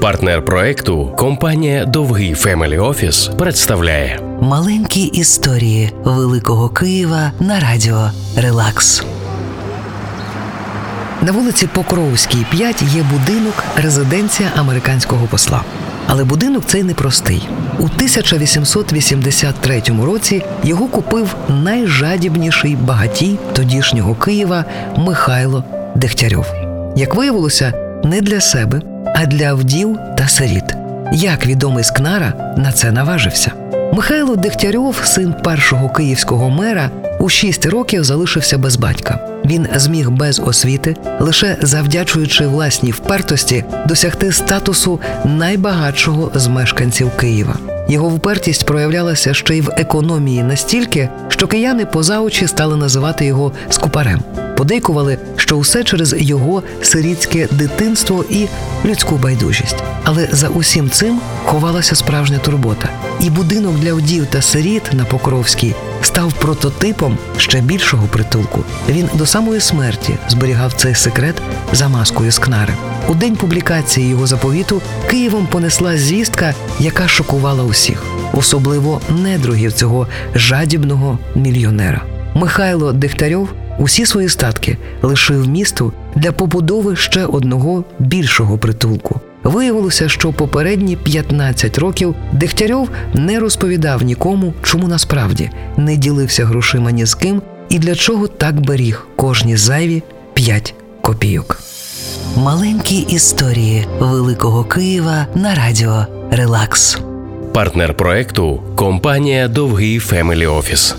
Партнер проекту компанія Довгий Family Office представляє Маленькі історії Великого Києва на радіо Релакс. На вулиці Покровській, 5 є будинок, резиденція американського посла. Але будинок цей непростий. У 1883 році його купив найжадібніший багатій тодішнього Києва Михайло Дегтярьов. Як виявилося, не для себе, а для вдів та сиріт. Як відомий Скнара на це наважився. Михайло Дегтярьов, син першого київського мера, у шість років залишився без батька. Він зміг без освіти, лише завдячуючи власній впертості, досягти статусу найбагатшого з мешканців Києва. Його впертість проявлялася ще й в економії настільки, що кияни поза очі стали називати його скупарем. Подейкували, що усе через його сирітське дитинство і людську байдужість. Але за усім цим ховалася справжня турбота. І будинок для вдів та сиріт на Покровській став прототипом ще більшого притулку. Він до самої смерті зберігав цей секрет за маскою скнари. У день публікації його заповіту Києвом понесла звістка, яка шокувала усіх, особливо недругів цього жадібного мільйонера. Михайло Дегтярьов усі свої статки лишив місту для побудови ще одного більшого притулку. Виявилося, що попередні 15 років Дегтярьов не розповідав нікому, чому насправді не ділився грошима ні з ким і для чого так беріг кожні зайві 5 копійок. Маленькі історії Великого Києва на радіо Релакс. партнер проекту компанія Довгий Фемелі Офіс.